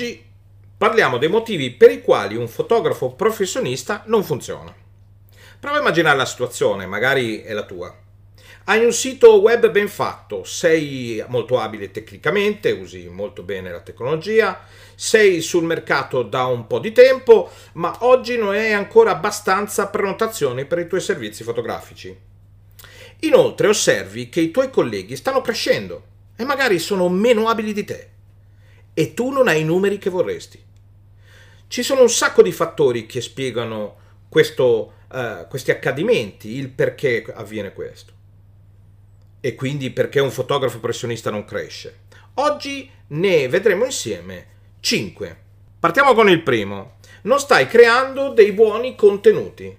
Oggi parliamo dei motivi per i quali un fotografo professionista non funziona. Prova a immaginare la situazione, magari è la tua. Hai un sito web ben fatto, sei molto abile tecnicamente, usi molto bene la tecnologia, sei sul mercato da un po' di tempo, ma oggi non hai ancora abbastanza prenotazioni per i tuoi servizi fotografici. Inoltre osservi che i tuoi colleghi stanno crescendo e magari sono meno abili di te e tu non hai i numeri che vorresti. Ci sono un sacco di fattori che spiegano questo, uh, questi accadimenti, il perché avviene questo e quindi perché un fotografo professionista non cresce. Oggi ne vedremo insieme 5. Partiamo con il primo. Non stai creando dei buoni contenuti.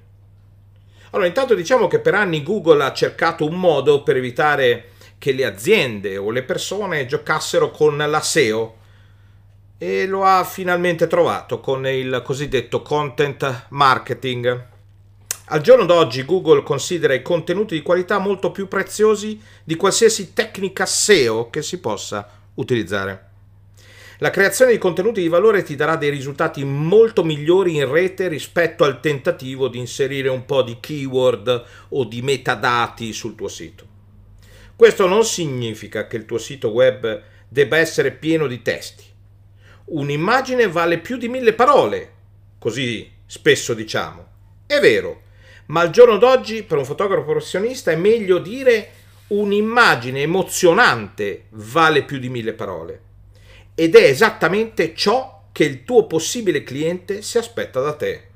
Allora, intanto diciamo che per anni Google ha cercato un modo per evitare che le aziende o le persone giocassero con la SEO e lo ha finalmente trovato con il cosiddetto content marketing. Al giorno d'oggi Google considera i contenuti di qualità molto più preziosi di qualsiasi tecnica SEO che si possa utilizzare. La creazione di contenuti di valore ti darà dei risultati molto migliori in rete rispetto al tentativo di inserire un po' di keyword o di metadati sul tuo sito. Questo non significa che il tuo sito web debba essere pieno di testi. Un'immagine vale più di mille parole, così spesso diciamo. È vero, ma al giorno d'oggi per un fotografo professionista è meglio dire un'immagine emozionante vale più di mille parole. Ed è esattamente ciò che il tuo possibile cliente si aspetta da te,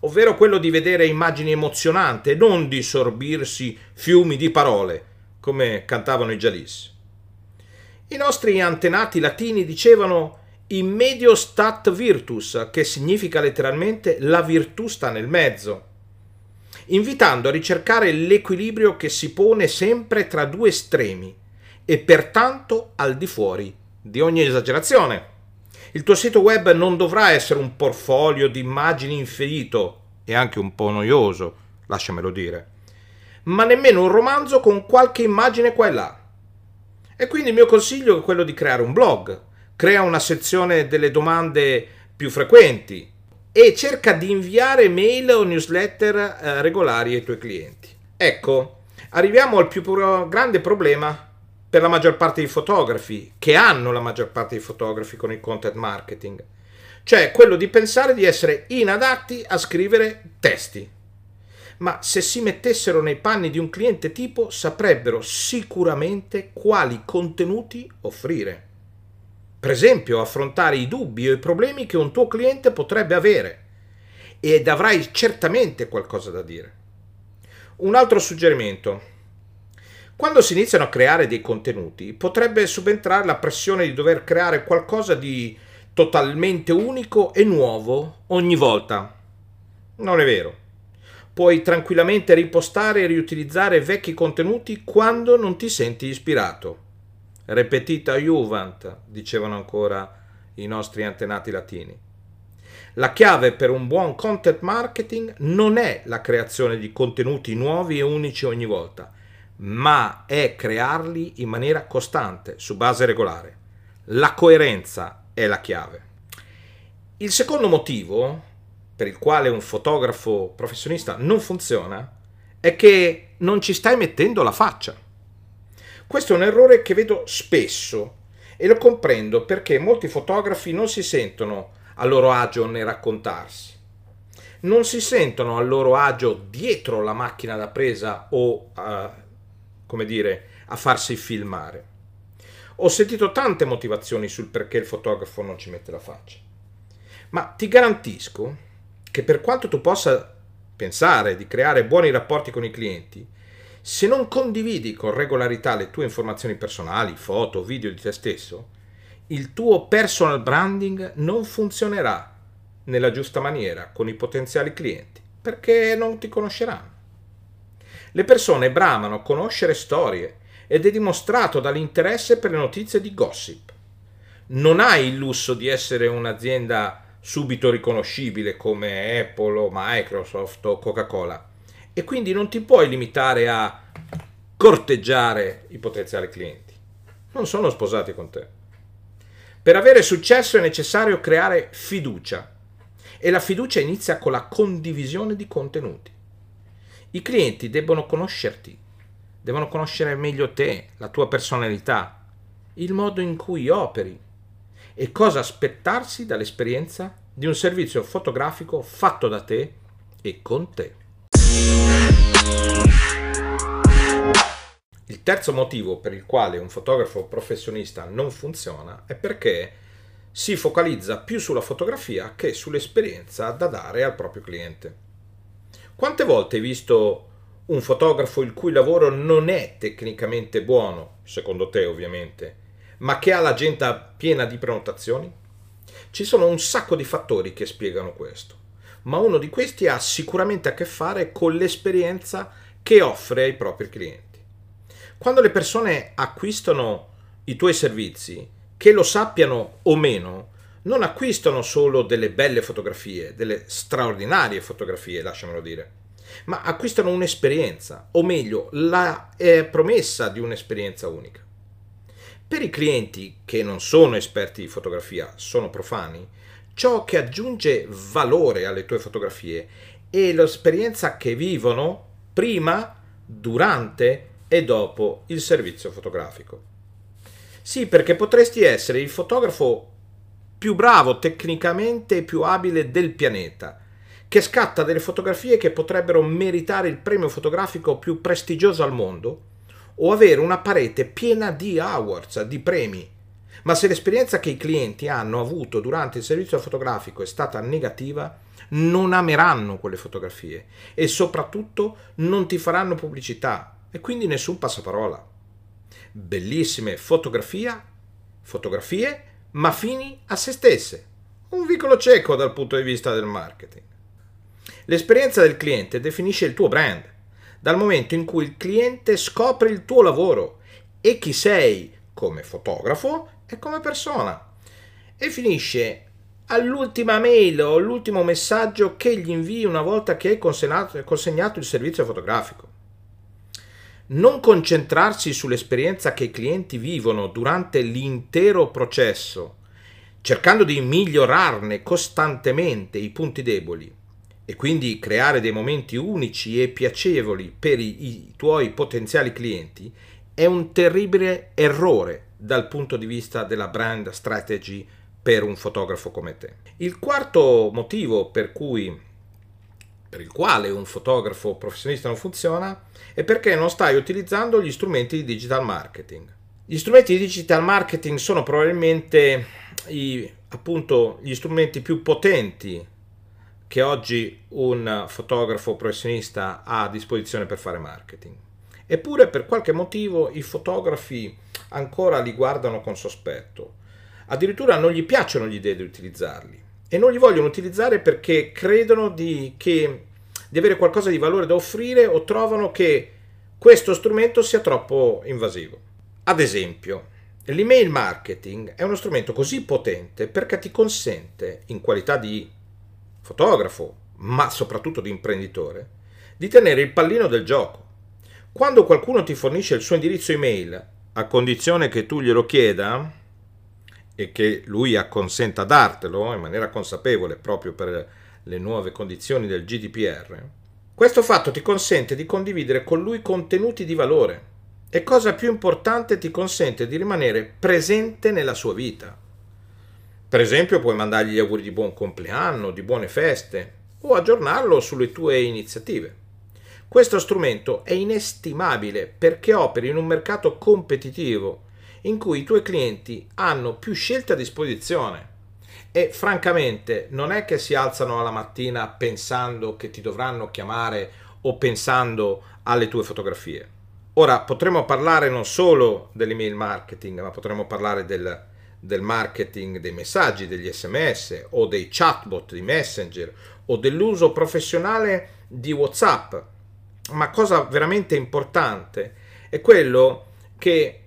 ovvero quello di vedere immagini emozionanti e non di sorbirsi fiumi di parole, come cantavano i Jalis. I nostri antenati latini dicevano in medio stat virtus, che significa letteralmente la virtù sta nel mezzo invitando a ricercare l'equilibrio che si pone sempre tra due estremi e pertanto al di fuori di ogni esagerazione. Il tuo sito web non dovrà essere un portfolio di immagini infinito e anche un po' noioso, lasciamelo dire, ma nemmeno un romanzo con qualche immagine qua e là. E quindi il mio consiglio è quello di creare un blog, crea una sezione delle domande più frequenti, e cerca di inviare mail o newsletter eh, regolari ai tuoi clienti. Ecco, arriviamo al più grande problema per la maggior parte dei fotografi, che hanno la maggior parte dei fotografi con il content marketing, cioè quello di pensare di essere inadatti a scrivere testi. Ma se si mettessero nei panni di un cliente tipo, saprebbero sicuramente quali contenuti offrire. Per esempio, affrontare i dubbi o i problemi che un tuo cliente potrebbe avere ed avrai certamente qualcosa da dire. Un altro suggerimento. Quando si iniziano a creare dei contenuti, potrebbe subentrare la pressione di dover creare qualcosa di totalmente unico e nuovo ogni volta. Non è vero. Puoi tranquillamente ripostare e riutilizzare vecchi contenuti quando non ti senti ispirato. Repetita Juvent, dicevano ancora i nostri antenati latini. La chiave per un buon content marketing non è la creazione di contenuti nuovi e unici ogni volta, ma è crearli in maniera costante, su base regolare. La coerenza è la chiave. Il secondo motivo per il quale un fotografo professionista non funziona è che non ci stai mettendo la faccia. Questo è un errore che vedo spesso e lo comprendo perché molti fotografi non si sentono a loro agio nel raccontarsi. Non si sentono a loro agio dietro la macchina da presa o a, come dire, a farsi filmare. Ho sentito tante motivazioni sul perché il fotografo non ci mette la faccia. Ma ti garantisco che per quanto tu possa pensare di creare buoni rapporti con i clienti, se non condividi con regolarità le tue informazioni personali, foto, video di te stesso, il tuo personal branding non funzionerà nella giusta maniera con i potenziali clienti perché non ti conosceranno. Le persone bramano conoscere storie ed è dimostrato dall'interesse per le notizie di gossip. Non hai il lusso di essere un'azienda subito riconoscibile come Apple o Microsoft o Coca-Cola e quindi non ti puoi limitare a corteggiare i potenziali clienti. Non sono sposati con te. Per avere successo è necessario creare fiducia e la fiducia inizia con la condivisione di contenuti. I clienti debbono conoscerti, devono conoscere meglio te, la tua personalità, il modo in cui operi e cosa aspettarsi dall'esperienza di un servizio fotografico fatto da te e con te. Il terzo motivo per il quale un fotografo professionista non funziona è perché si focalizza più sulla fotografia che sull'esperienza da dare al proprio cliente. Quante volte hai visto un fotografo il cui lavoro non è tecnicamente buono, secondo te ovviamente, ma che ha l'agenda piena di prenotazioni? Ci sono un sacco di fattori che spiegano questo, ma uno di questi ha sicuramente a che fare con l'esperienza che offre ai propri clienti. Quando le persone acquistano i tuoi servizi, che lo sappiano o meno, non acquistano solo delle belle fotografie, delle straordinarie fotografie, lasciamelo dire, ma acquistano un'esperienza, o meglio, la eh, promessa di un'esperienza unica. Per i clienti che non sono esperti di fotografia, sono profani, ciò che aggiunge valore alle tue fotografie è l'esperienza che vivono prima, durante e dopo il servizio fotografico. Sì, perché potresti essere il fotografo più bravo tecnicamente e più abile del pianeta, che scatta delle fotografie che potrebbero meritare il premio fotografico più prestigioso al mondo, o avere una parete piena di awards, di premi. Ma se l'esperienza che i clienti hanno avuto durante il servizio fotografico è stata negativa, non ameranno quelle fotografie e soprattutto non ti faranno pubblicità, e quindi nessun passaparola. Bellissime fotografia, fotografie, ma fini a se stesse. Un vicolo cieco dal punto di vista del marketing. L'esperienza del cliente definisce il tuo brand, dal momento in cui il cliente scopre il tuo lavoro e chi sei come fotografo e come persona. E finisce all'ultima mail o all'ultimo messaggio che gli invii una volta che hai consegnato il servizio fotografico non concentrarsi sull'esperienza che i clienti vivono durante l'intero processo, cercando di migliorarne costantemente i punti deboli e quindi creare dei momenti unici e piacevoli per i, i tuoi potenziali clienti, è un terribile errore dal punto di vista della brand strategy per un fotografo come te. Il quarto motivo per cui per il quale un fotografo professionista non funziona è perché non stai utilizzando gli strumenti di digital marketing. Gli strumenti di digital marketing sono probabilmente i, appunto gli strumenti più potenti che oggi un fotografo professionista ha a disposizione per fare marketing. Eppure per qualche motivo i fotografi ancora li guardano con sospetto. Addirittura non gli piacciono l'idea di utilizzarli e non li vogliono utilizzare perché credono di, che, di avere qualcosa di valore da offrire o trovano che questo strumento sia troppo invasivo. Ad esempio, l'email marketing è uno strumento così potente perché ti consente, in qualità di fotografo, ma soprattutto di imprenditore, di tenere il pallino del gioco. Quando qualcuno ti fornisce il suo indirizzo email, a condizione che tu glielo chieda, e che lui acconsenta a dartelo in maniera consapevole proprio per le nuove condizioni del GDPR, questo fatto ti consente di condividere con lui contenuti di valore e cosa più importante ti consente di rimanere presente nella sua vita. Per esempio puoi mandargli gli auguri di buon compleanno, di buone feste o aggiornarlo sulle tue iniziative. Questo strumento è inestimabile perché operi in un mercato competitivo in cui i tuoi clienti hanno più scelte a disposizione e francamente non è che si alzano alla mattina pensando che ti dovranno chiamare o pensando alle tue fotografie. Ora potremmo parlare non solo dell'email marketing, ma potremmo parlare del, del marketing dei messaggi, degli sms o dei chatbot di Messenger o dell'uso professionale di WhatsApp. Ma cosa veramente importante è quello che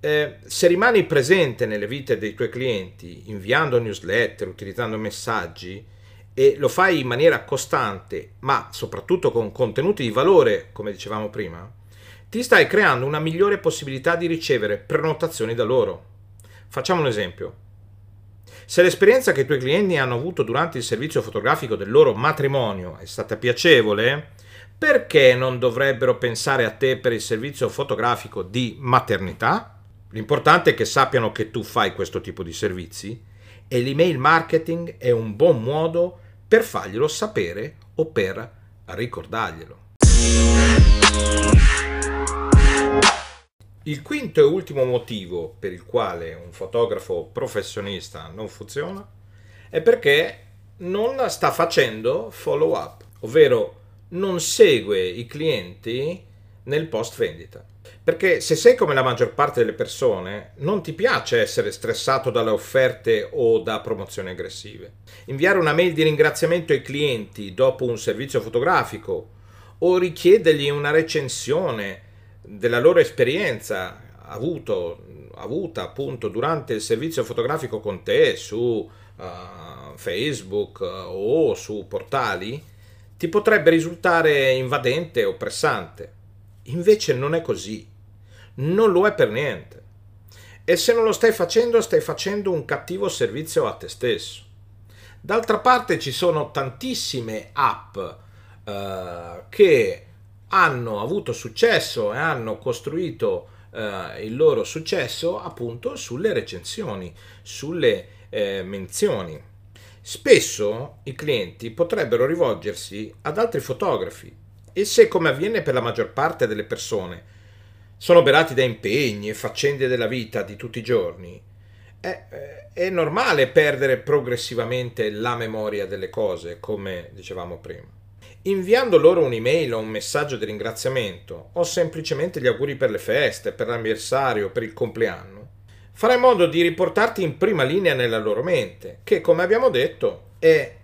eh, se rimani presente nelle vite dei tuoi clienti, inviando newsletter, utilizzando messaggi, e lo fai in maniera costante, ma soprattutto con contenuti di valore, come dicevamo prima, ti stai creando una migliore possibilità di ricevere prenotazioni da loro. Facciamo un esempio. Se l'esperienza che i tuoi clienti hanno avuto durante il servizio fotografico del loro matrimonio è stata piacevole, perché non dovrebbero pensare a te per il servizio fotografico di maternità? L'importante è che sappiano che tu fai questo tipo di servizi e l'email marketing è un buon modo per farglielo sapere o per ricordarglielo. Il quinto e ultimo motivo per il quale un fotografo professionista non funziona è perché non sta facendo follow up, ovvero non segue i clienti nel post vendita. Perché se sei come la maggior parte delle persone, non ti piace essere stressato dalle offerte o da promozioni aggressive. Inviare una mail di ringraziamento ai clienti dopo un servizio fotografico o richiedergli una recensione della loro esperienza avuto, avuta appunto durante il servizio fotografico con te su uh, Facebook uh, o su portali, ti potrebbe risultare invadente o pressante. Invece non è così, non lo è per niente. E se non lo stai facendo, stai facendo un cattivo servizio a te stesso. D'altra parte ci sono tantissime app uh, che hanno avuto successo e hanno costruito uh, il loro successo appunto sulle recensioni, sulle eh, menzioni. Spesso i clienti potrebbero rivolgersi ad altri fotografi e se, come avviene per la maggior parte delle persone, sono berati da impegni e faccende della vita di tutti i giorni, è, eh, è normale perdere progressivamente la memoria delle cose, come dicevamo prima. Inviando loro un'email o un messaggio di ringraziamento o semplicemente gli auguri per le feste, per l'anniversario, per il compleanno, Fare in modo di riportarti in prima linea nella loro mente, che come abbiamo detto è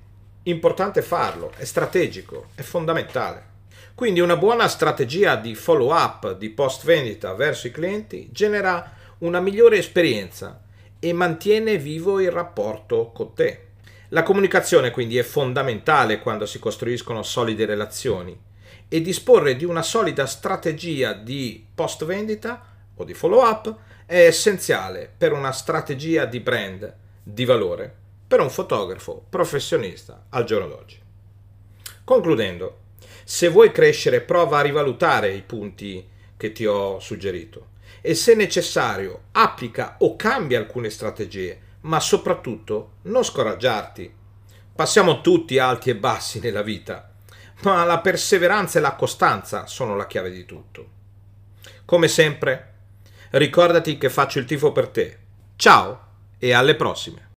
importante farlo, è strategico, è fondamentale. Quindi una buona strategia di follow up, di post vendita verso i clienti genera una migliore esperienza e mantiene vivo il rapporto con te. La comunicazione quindi è fondamentale quando si costruiscono solide relazioni e disporre di una solida strategia di post vendita o di follow up è essenziale per una strategia di brand di valore per un fotografo professionista al giorno d'oggi. Concludendo, se vuoi crescere prova a rivalutare i punti che ti ho suggerito e se necessario applica o cambia alcune strategie, ma soprattutto non scoraggiarti. Passiamo tutti alti e bassi nella vita, ma la perseveranza e la costanza sono la chiave di tutto. Come sempre, Ricordati che faccio il tifo per te. Ciao e alle prossime!